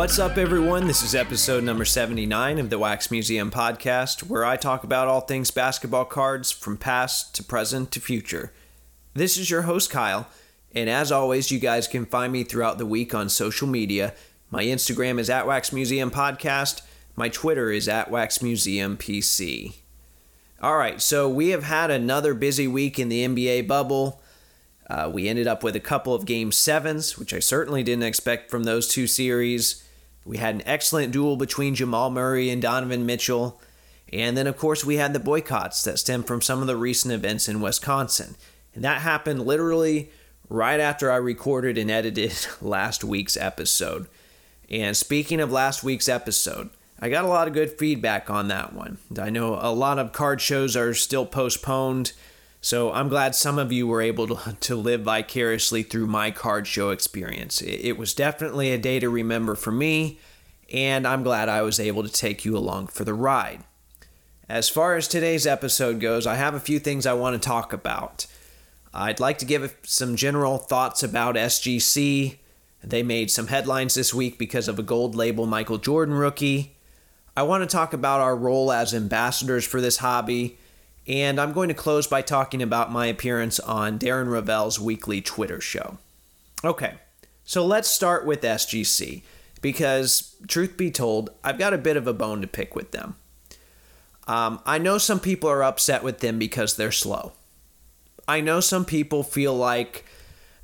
What's up, everyone? This is episode number 79 of the Wax Museum podcast, where I talk about all things basketball cards from past to present to future. This is your host, Kyle, and as always, you guys can find me throughout the week on social media. My Instagram is at Wax Museum Podcast, my Twitter is at Wax Museum PC. All right, so we have had another busy week in the NBA bubble. Uh, we ended up with a couple of game sevens, which I certainly didn't expect from those two series. We had an excellent duel between Jamal Murray and Donovan Mitchell. And then, of course, we had the boycotts that stem from some of the recent events in Wisconsin. And that happened literally right after I recorded and edited last week's episode. And speaking of last week's episode, I got a lot of good feedback on that one. I know a lot of card shows are still postponed so I'm glad some of you were able to, to live vicariously through my card show experience. It, it was definitely a day to remember for me, and I'm glad I was able to take you along for the ride. As far as today's episode goes, I have a few things I want to talk about. I'd like to give some general thoughts about SGC. They made some headlines this week because of a gold label Michael Jordan rookie. I want to talk about our role as ambassadors for this hobby and I'm going to close by talking about my appearance on Darren Rovell's weekly Twitter show. Okay, so let's start with SGC, because truth be told, I've got a bit of a bone to pick with them. Um, I know some people are upset with them because they're slow. I know some people feel like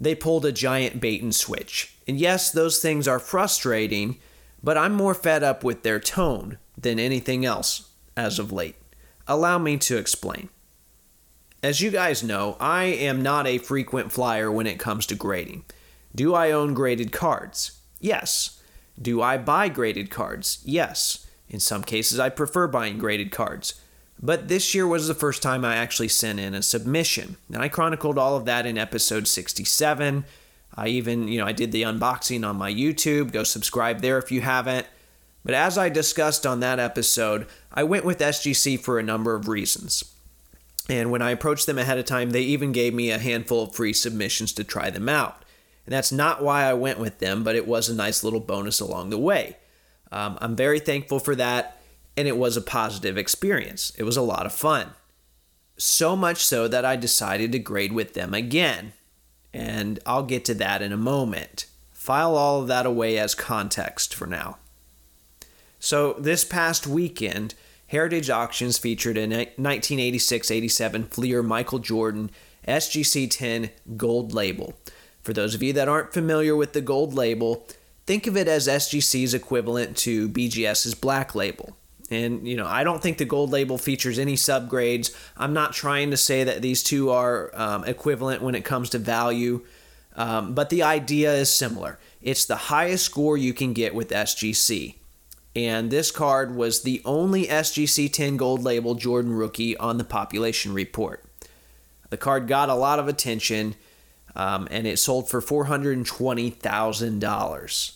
they pulled a giant bait and switch. And yes, those things are frustrating, but I'm more fed up with their tone than anything else as of late. Allow me to explain. As you guys know, I am not a frequent flyer when it comes to grading. Do I own graded cards? Yes. Do I buy graded cards? Yes. In some cases, I prefer buying graded cards. But this year was the first time I actually sent in a submission. And I chronicled all of that in episode 67. I even, you know, I did the unboxing on my YouTube. Go subscribe there if you haven't. But as I discussed on that episode, I went with SGC for a number of reasons. And when I approached them ahead of time, they even gave me a handful of free submissions to try them out. And that's not why I went with them, but it was a nice little bonus along the way. Um, I'm very thankful for that, and it was a positive experience. It was a lot of fun. So much so that I decided to grade with them again. And I'll get to that in a moment. File all of that away as context for now. So, this past weekend, Heritage Auctions featured a 1986 87 Fleer Michael Jordan SGC 10 gold label. For those of you that aren't familiar with the gold label, think of it as SGC's equivalent to BGS's black label. And, you know, I don't think the gold label features any subgrades. I'm not trying to say that these two are um, equivalent when it comes to value, um, but the idea is similar. It's the highest score you can get with SGC and this card was the only SGC 10 gold label Jordan rookie on the population report. The card got a lot of attention um, and it sold for $420,000.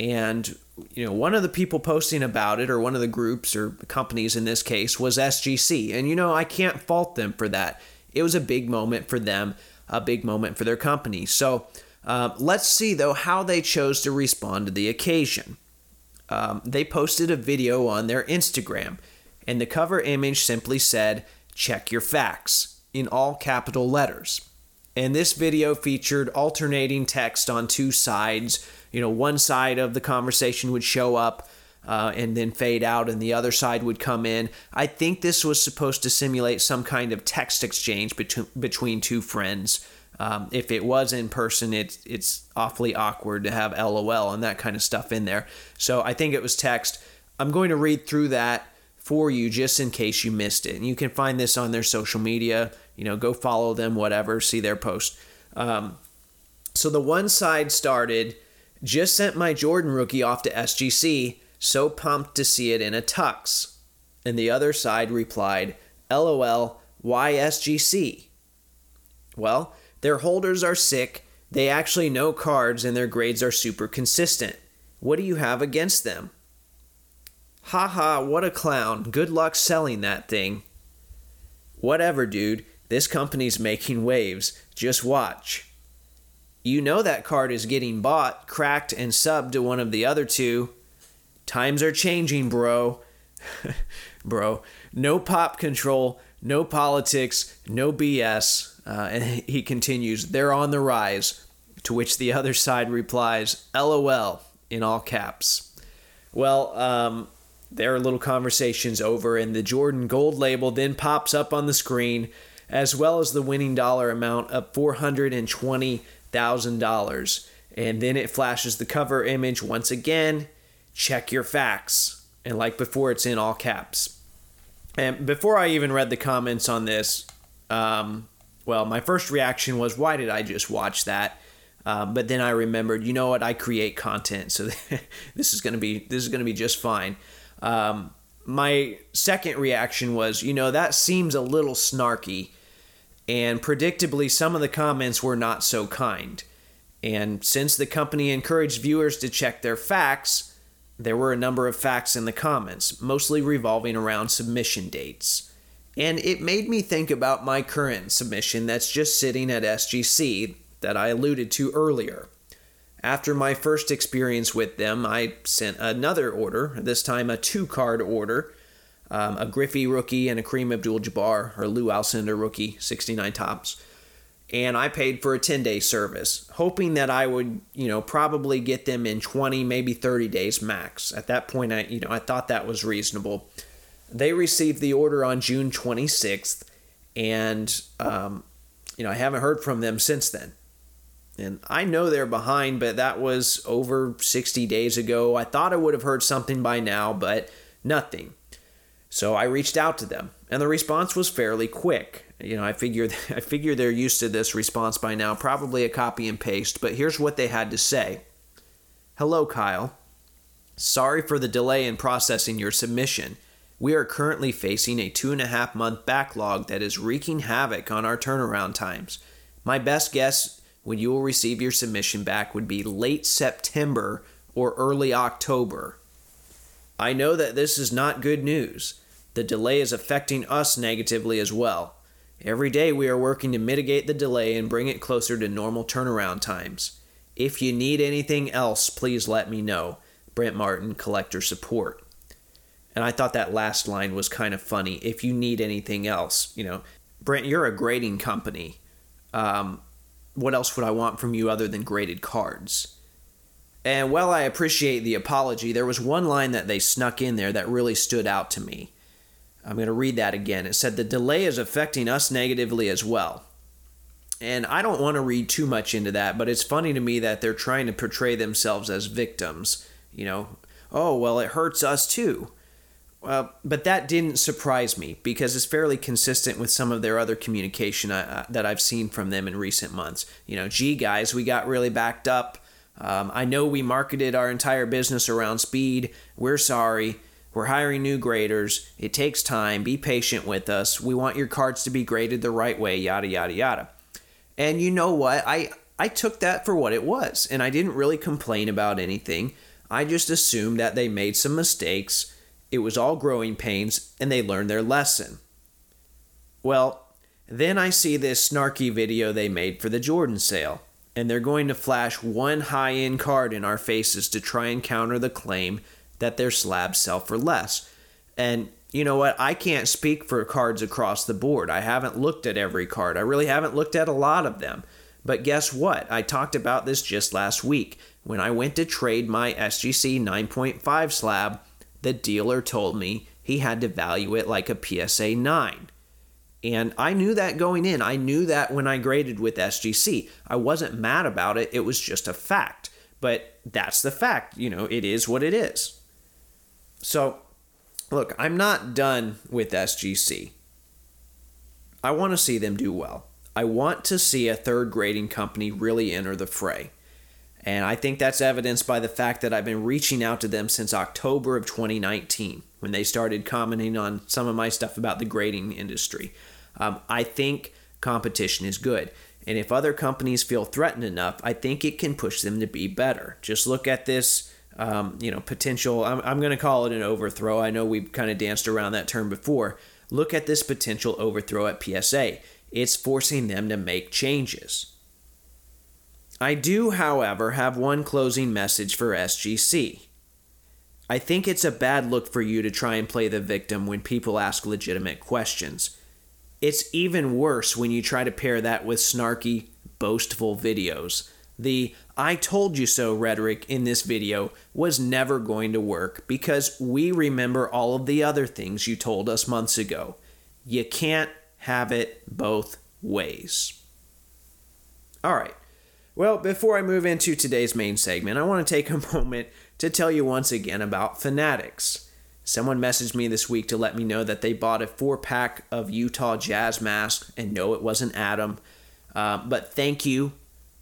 And you know, one of the people posting about it, or one of the groups or companies in this case, was SGC. And you know, I can't fault them for that. It was a big moment for them, a big moment for their company. So uh, let's see, though, how they chose to respond to the occasion um, they posted a video on their Instagram, and the cover image simply said, Check your facts, in all capital letters. And this video featured alternating text on two sides. You know, one side of the conversation would show up uh, and then fade out, and the other side would come in. I think this was supposed to simulate some kind of text exchange between, between two friends. Um, if it was in person, it's it's awfully awkward to have LOL and that kind of stuff in there. So I think it was text. I'm going to read through that for you just in case you missed it. And you can find this on their social media. You know, go follow them, whatever, see their post. Um, so the one side started, just sent my Jordan rookie off to SGC, so pumped to see it in a tux. And the other side replied, LOL, why SGC? Well, their holders are sick, they actually know cards, and their grades are super consistent. What do you have against them? Haha, what a clown. Good luck selling that thing. Whatever, dude. This company's making waves. Just watch. You know that card is getting bought, cracked, and subbed to one of the other two. Times are changing, bro. bro. No pop control, no politics, no BS. Uh, and he continues, they're on the rise. To which the other side replies, LOL, in all caps. Well, um, their little conversations over, and the Jordan Gold label then pops up on the screen, as well as the winning dollar amount of $420,000. And then it flashes the cover image once again. Check your facts. And like before, it's in all caps. And before I even read the comments on this, um, well, my first reaction was, why did I just watch that? Uh, but then I remembered, you know what? I create content, so this is gonna be this is gonna be just fine. Um, my second reaction was, you know, that seems a little snarky, and predictably, some of the comments were not so kind. And since the company encouraged viewers to check their facts, there were a number of facts in the comments, mostly revolving around submission dates. And it made me think about my current submission that's just sitting at SGC that I alluded to earlier. After my first experience with them, I sent another order, this time a two card order um, a Griffey rookie and a Kareem Abdul Jabbar or Lew Alcindor rookie, 69 Topps. And I paid for a 10 day service, hoping that I would, you know, probably get them in 20, maybe 30 days max. At that point, I, you know, I thought that was reasonable. They received the order on June 26th, and, um, you know, I haven't heard from them since then. And I know they're behind, but that was over 60 days ago. I thought I would have heard something by now, but nothing. So I reached out to them, and the response was fairly quick. You know, I figure I figure they're used to this response by now, probably a copy and paste, but here's what they had to say. Hello, Kyle. Sorry for the delay in processing your submission. We are currently facing a two and a half month backlog that is wreaking havoc on our turnaround times. My best guess when you will receive your submission back would be late September or early October. I know that this is not good news. The delay is affecting us negatively as well. Every day we are working to mitigate the delay and bring it closer to normal turnaround times. If you need anything else, please let me know. Brent Martin, Collector Support. And I thought that last line was kind of funny. If you need anything else, you know, Brent, you're a grading company. Um, what else would I want from you other than graded cards? And while I appreciate the apology, there was one line that they snuck in there that really stood out to me. I'm going to read that again. It said, The delay is affecting us negatively as well. And I don't want to read too much into that, but it's funny to me that they're trying to portray themselves as victims. You know, oh, well, it hurts us too. Uh, but that didn't surprise me because it's fairly consistent with some of their other communication uh, uh, that I've seen from them in recent months. You know, gee, guys, we got really backed up. Um, I know we marketed our entire business around speed. We're sorry. We're hiring new graders. It takes time. Be patient with us. We want your cards to be graded the right way, yada, yada, yada. And you know what? I, I took that for what it was, and I didn't really complain about anything. I just assumed that they made some mistakes it was all growing pains, and they learned their lesson. Well, then I see this snarky video they made for the Jordan sale, and they're going to flash one high end card in our faces to try and counter the claim that their slabs sell for less. And you know what? I can't speak for cards across the board. I haven't looked at every card. I really haven't looked at a lot of them. But guess what? I talked about this just last week when I went to trade my SGC 9.5 slab the dealer told me he had to value it like a PSA 9. And I knew that going in. I knew that when I graded with SGC. I wasn't mad about it, it was just a fact. But that's the fact. You know, it is what it is. So, look, I'm not done with SGC. I want to see them do well. I want to see a third grading company really enter the fray. And I think that's evidenced by the fact that I've been reaching out to them since October of 2019 when they started commenting on some of my stuff about the grading industry. Um, I think competition is good. And if other companies feel threatened enough, I think it can push them to be better. Just look at this, um, you know, potential. I'm, I'm going to call it an overthrow. I know we've kind of danced around that term before. Look at this potential overthrow at PSA. It's forcing them to make changes. I do, however, have one closing message for SGC. I think it's a bad look for you to try and play the victim when people ask legitimate questions. It's even worse when you try to pair that with snarky, boastful videos. The I told you so rhetoric in this video was never going to work because we remember all of the other things you told us months ago. You can't have it both ways. All right. Well, before I move into today's main segment, I want to take a moment to tell you once again about Fanatics. Someone messaged me this week to let me know that they bought a four pack of Utah Jazz masks, and no, it wasn't Adam. Uh, but thank you.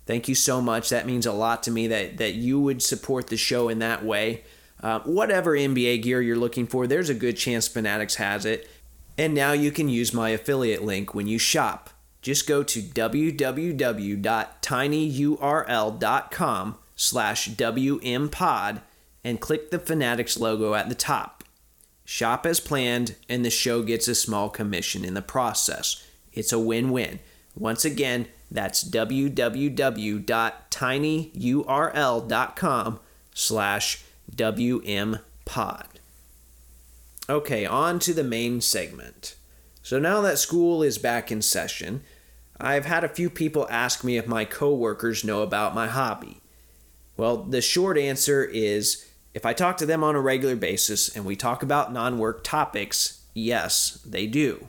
Thank you so much. That means a lot to me that, that you would support the show in that way. Uh, whatever NBA gear you're looking for, there's a good chance Fanatics has it. And now you can use my affiliate link when you shop. Just go to www.tinyurl.com slash wmpod and click the Fanatics logo at the top. Shop as planned, and the show gets a small commission in the process. It's a win-win. Once again, that's www.tinyurl.com slash wmpod. Okay, on to the main segment. So now that school is back in session, I've had a few people ask me if my coworkers know about my hobby. Well, the short answer is if I talk to them on a regular basis and we talk about non work topics, yes, they do.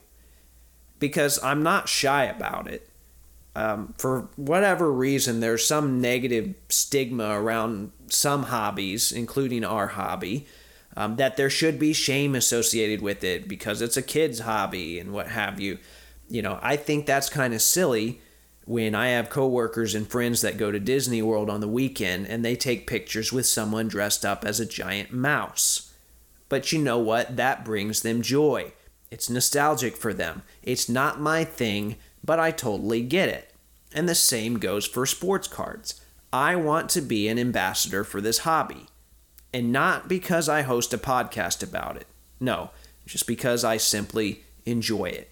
Because I'm not shy about it. Um, for whatever reason, there's some negative stigma around some hobbies, including our hobby um, that there should be shame associated with it because it's a kid's hobby and what have you. You know, I think that's kind of silly when I have coworkers and friends that go to Disney World on the weekend and they take pictures with someone dressed up as a giant mouse. But you know what? That brings them joy. It's nostalgic for them. It's not my thing, but I totally get it. And the same goes for sports cards. I want to be an ambassador for this hobby and not because I host a podcast about it. No, just because I simply enjoy it.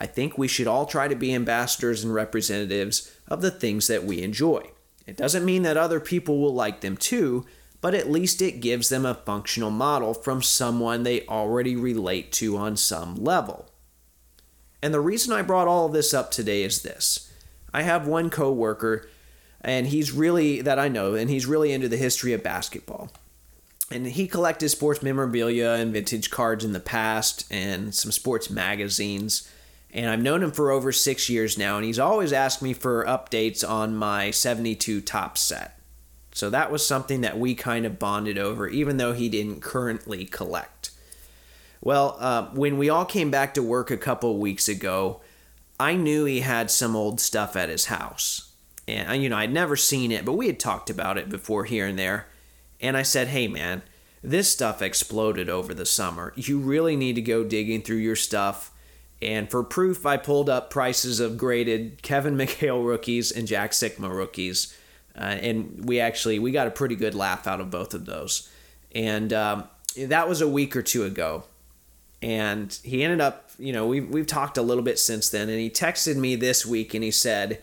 I think we should all try to be ambassadors and representatives of the things that we enjoy. It doesn't mean that other people will like them too, but at least it gives them a functional model from someone they already relate to on some level. And the reason I brought all of this up today is this. I have one coworker and he's really that I know and he's really into the history of basketball and he collected sports memorabilia and vintage cards in the past and some sports magazines and I've known him for over six years now, and he's always asked me for updates on my 72 Topps set. So that was something that we kind of bonded over, even though he didn't currently collect. Well, uh, when we all came back to work a couple weeks ago, I knew he had some old stuff at his house. And, you know, I'd never seen it, but we had talked about it before here and there. And I said, hey, man, this stuff exploded over the summer. You really need to go digging through your stuff. And for proof, I pulled up prices of graded Kevin McHale rookies and Jack Sikma rookies. Uh, and we actually we got a pretty good laugh out of both of those. And um, that was a week or two ago. And he ended up, you know, we've, we've talked a little bit since then. And he texted me this week and he said,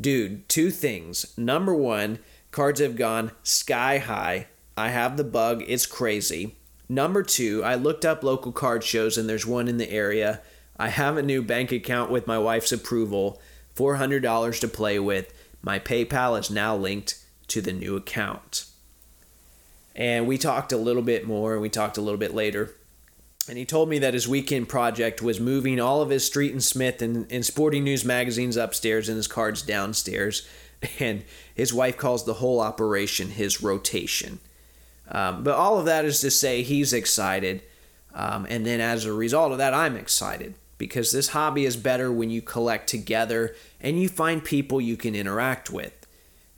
dude, two things. Number one, cards have gone sky high I have the bug. It's crazy. Number two, I looked up local card shows and there's one in the area. I have a new bank account with my wife's approval, $400 to play with. My PayPal is now linked to the new account. And we talked a little bit more, and we talked a little bit later. And he told me that his weekend project was moving all of his Street and Smith and, and Sporting News magazines upstairs and his cards downstairs. And his wife calls the whole operation his rotation. Um, but all of that is to say he's excited. Um, and then as a result of that, I'm excited because this hobby is better when you collect together and you find people you can interact with.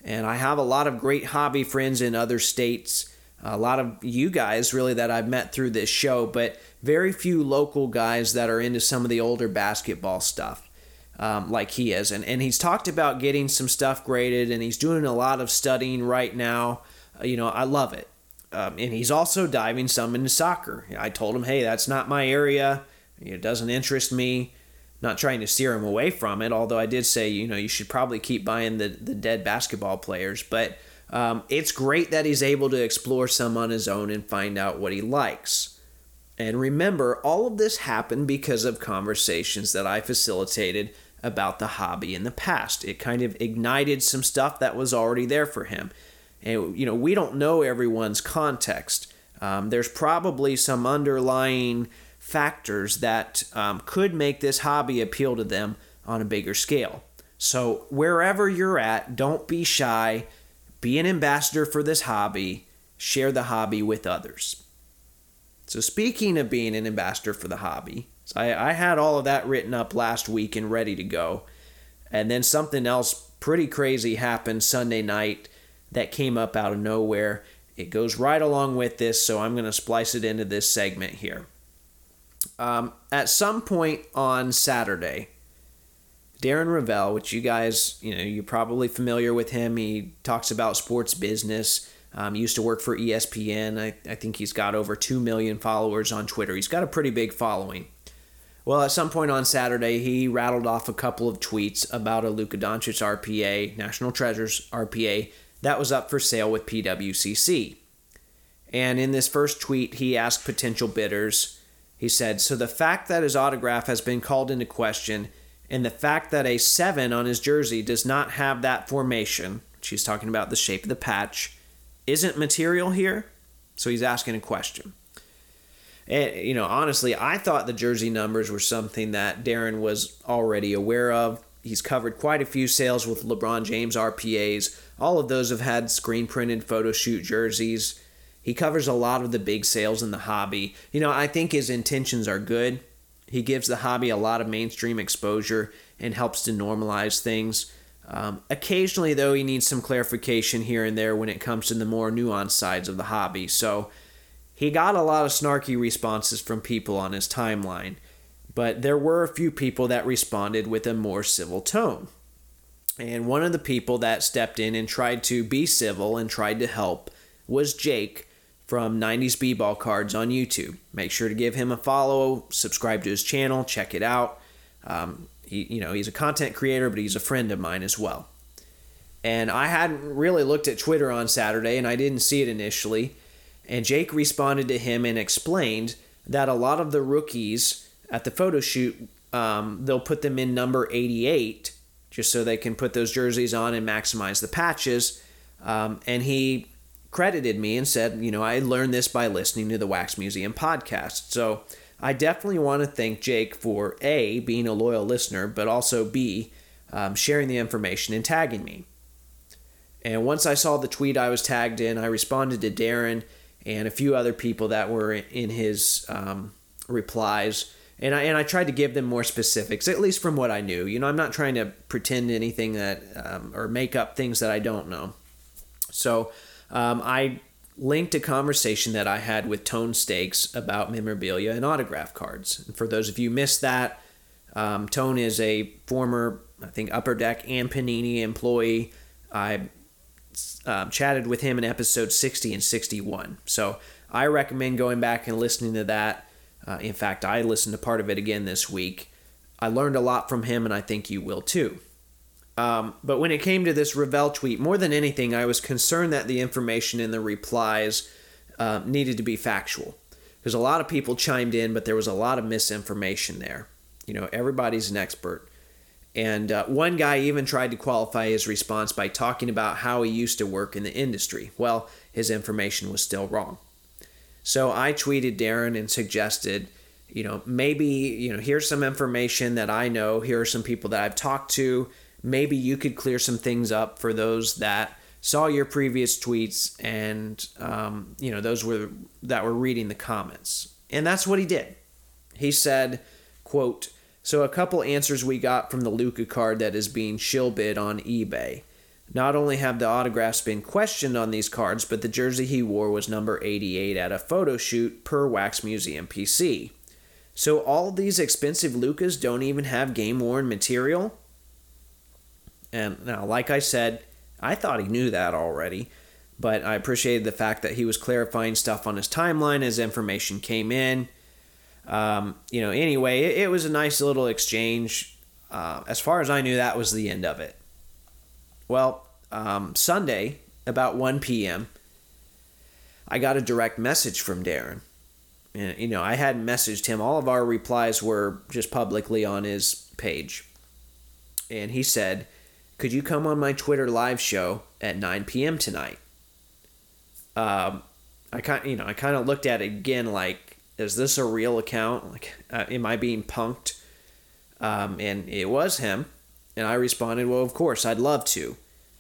And I have a lot of great hobby friends in other states, a lot of you guys really that I've met through this show, but very few local guys that are into some of the older basketball stuff. Um, like he is. And, and he's talked about getting some stuff graded and he's doing a lot of studying right now. Uh, you know, I love it. Um, and he's also diving some into soccer. I told him, hey, that's not my area. It doesn't interest me. not trying to steer him away from it, although I did say, you know, you should probably keep buying the, the dead basketball players. But um, it's great that he's able to explore some on his own and find out what he likes. And remember, all of this happened because of conversations that I facilitated about the hobby in the past. It kind of ignited some stuff that was already there for him. And, you know, we don't know everyone's context. Um, there's probably some underlying factors that um, could make this hobby appeal to them on a bigger scale. So, wherever you're at, don't be shy. Be an ambassador for this hobby. Share the hobby with others. So, speaking of being an ambassador for the hobby, so I, I had all of that written up last week and ready to go. And then something else pretty crazy happened Sunday night that came up out of nowhere. It goes right along with this, so I'm going to splice it into this segment here. Um, at some point on Saturday, Darren Rovell, which you guys, you know, you're probably familiar with him. He talks about sports business. Um, he used to work for ESPN. I, I think he's got over 2 million followers on Twitter. He's got a pretty big following. Well, at some point on Saturday, he rattled off a couple of tweets about a Luka Doncic RPA, National Treasures RPA, that was up for sale with PWCC. And in this first tweet, he asked potential bidders, he said, So the fact that his autograph has been called into question and the fact that a 7 on his jersey does not have that formation, she's talking about the shape of the patch, isn't material here? So he's asking a question. And, you know, honestly, I thought the jersey numbers were something that Darren was already aware of. He's covered quite a few sales with LeBron James RPAs. All of those have had screen printed photo shoot jerseys. He covers a lot of the big sales in the hobby. You know, I think his intentions are good. He gives the hobby a lot of mainstream exposure and helps to normalize things. Um, occasionally, though, he needs some clarification here and there when it comes to the more nuanced sides of the hobby. So, he got a lot of snarky responses from people on his timeline, but there were a few people that responded with a more civil tone. And one of the people that stepped in and tried to be civil and tried to help was Jake from 90s B-ball cards on YouTube. Make sure to give him a follow, subscribe to his channel, check it out. Um, he, you know, he's a content creator, but he's a friend of mine as well. And I hadn't really looked at Twitter on Saturday, and I didn't see it initially. And Jake responded to him and explained that a lot of the rookies at the photo shoot, um, they'll put them in number 88 just so they can put those jerseys on and maximize the patches. Um, and he credited me and said, you know, I learned this by listening to the Wax Museum podcast. So I definitely want to thank Jake for A, being a loyal listener, but also B, um, sharing the information and tagging me. And once I saw the tweet I was tagged in, I responded to Darren and a few other people that were in his um, replies. And I, and I tried to give them more specifics, at least from what I knew. You know, I'm not trying to pretend anything that, um, or make up things that I don't know. So um, I linked a conversation that I had with Tone Stakes about memorabilia and autograph cards. And for those of you missed that, um, Tone is a former, I think, Upper Deck and Panini employee. I um, chatted with him in episode 60 and 61. So I recommend going back and listening to that. Uh, in fact, I listened to part of it again this week. I learned a lot from him, and I think you will too. Um, but when it came to this Rovell tweet, more than anything, I was concerned that the information in the replies uh, needed to be factual. Because a lot of people chimed in, but there was a lot of misinformation there. You know, everybody's an expert. And uh, one guy even tried to qualify his response by talking about how he used to work in the industry. Well, his information was still wrong. So I tweeted Darren and suggested, you know, maybe, you know, here's some information that I know. Here are some people that I've talked to. Maybe you could clear some things up for those that saw your previous tweets and, um, you know, those were that were reading the comments. And that's what he did. He said, quote, so, a couple answers we got from the Luka card that is being shill bid on eBay. Not only have the autographs been questioned on these cards, but the jersey he wore was number 88 at a photo shoot per Wax Museum PC. So, all these expensive Lukas don't even have game worn material? And now, like I said, I thought he knew that already, but I appreciated the fact that he was clarifying stuff on his timeline as information came in. Um, you know, anyway, it, it, was a nice little exchange. Uh, as far as I knew, that was the end of it. Well, um, Sunday, about 1 p.m., I got a direct message from Darren. And, you know, I hadn't messaged him. All of our replies were just publicly on his page. And he said, Could you come on my Twitter live show at 9 p.m. tonight? Um, I kind, you know, I kind of looked at it again, like, is this a real account? Like, uh, am I being punked? Um, and it was him, and I responded, well, of course, I'd love to.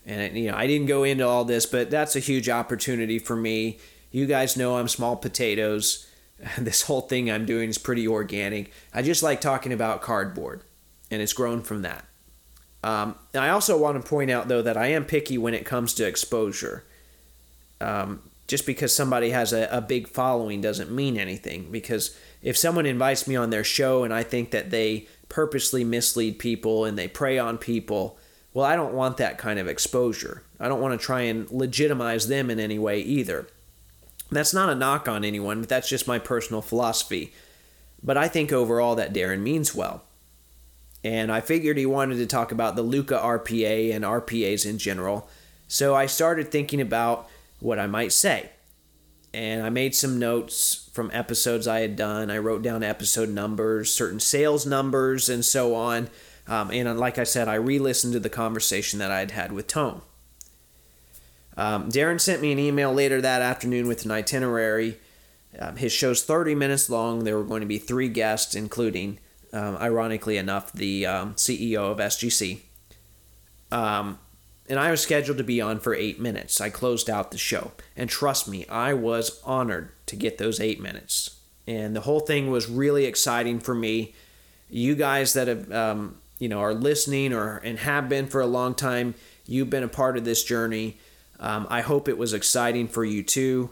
And you know, I didn't go into all this, but that's a huge opportunity for me. You guys know I'm small potatoes. This whole thing I'm doing is pretty organic. I just like talking about cardboard, and it's grown from that. Um, I also want to point out, though, that I am picky when it comes to exposure. Um, just because somebody has a, a big following doesn't mean anything. Because if someone invites me on their show and I think that they purposely mislead people and they prey on people, well, I don't want that kind of exposure. I don't want to try and legitimize them in any way either. That's not a knock on anyone, but that's just my personal philosophy. But I think overall that Darren means well. And I figured he wanted to talk about the Luka RPA and RPAs in general. So I started thinking about what I might say. And I made some notes from episodes I had done. I wrote down episode numbers, certain sales numbers, and so on. Um, and like I said, I re listened to the conversation that I had had with Tone. Um, Darren sent me an email later that afternoon with an itinerary. Um, his show's 30 minutes long. There were going to be three guests, including, um, ironically enough, the um, CEO of SGC. Um, and I was scheduled to be on for eight minutes. I closed out the show. And trust me, I was honored to get those eight minutes. And the whole thing was really exciting for me. You guys that have, um, you know, are listening or and have been for a long time, you've been a part of this journey. Um, I hope it was exciting for you too.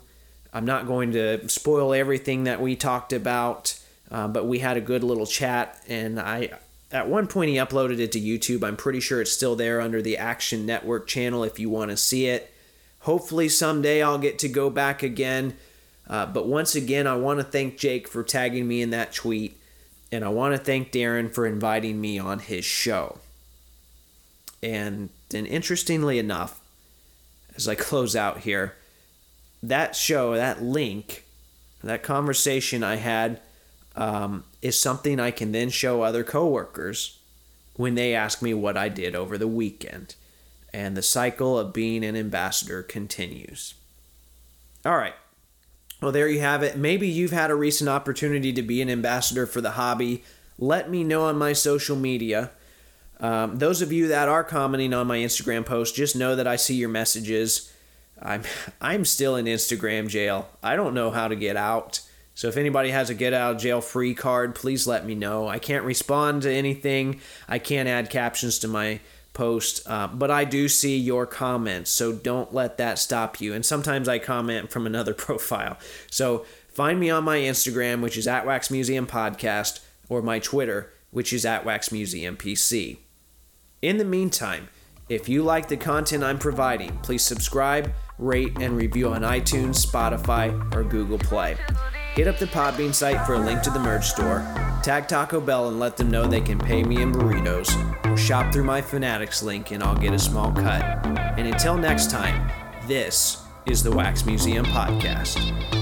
I'm not going to spoil everything that we talked about, uh, but we had a good little chat, and I at one point he uploaded it to YouTube. I'm pretty sure it's still there under the Action Network channel if you want to see it. Hopefully someday I'll get to go back again. Uh, but once again, I want to thank Jake for tagging me in that tweet, and I want to thank Darren for inviting me on his show. And and interestingly enough, as I close out here, that show, that link, that conversation I had um, is something I can then show other coworkers when they ask me what I did over the weekend. And the cycle of being an ambassador continues. All right. Well, there you have it. Maybe you've had a recent opportunity to be an ambassador for the hobby. Let me know on my social media. Um, those of you that are commenting on my Instagram post, just know that I see your messages. I'm I'm still in Instagram jail. I don't know how to get out. So if anybody has a get out of jail free card, please let me know. I can't respond to anything. I can't add captions to my post, uh, but I do see your comments. So don't let that stop you. And sometimes I comment from another profile. So find me on my Instagram, which is at Wax Museum Podcast, or my Twitter, which is at Wax Museum PC. In the meantime, if you like the content I'm providing, please subscribe, rate, and review on iTunes, Spotify, or Google Play. Hit up the Podbean site for a link to the merch store, tag Taco Bell and let them know they can pay me in burritos, or shop through my Fanatics link and I'll get a small cut. And until next time, this is the Wax Museum Podcast.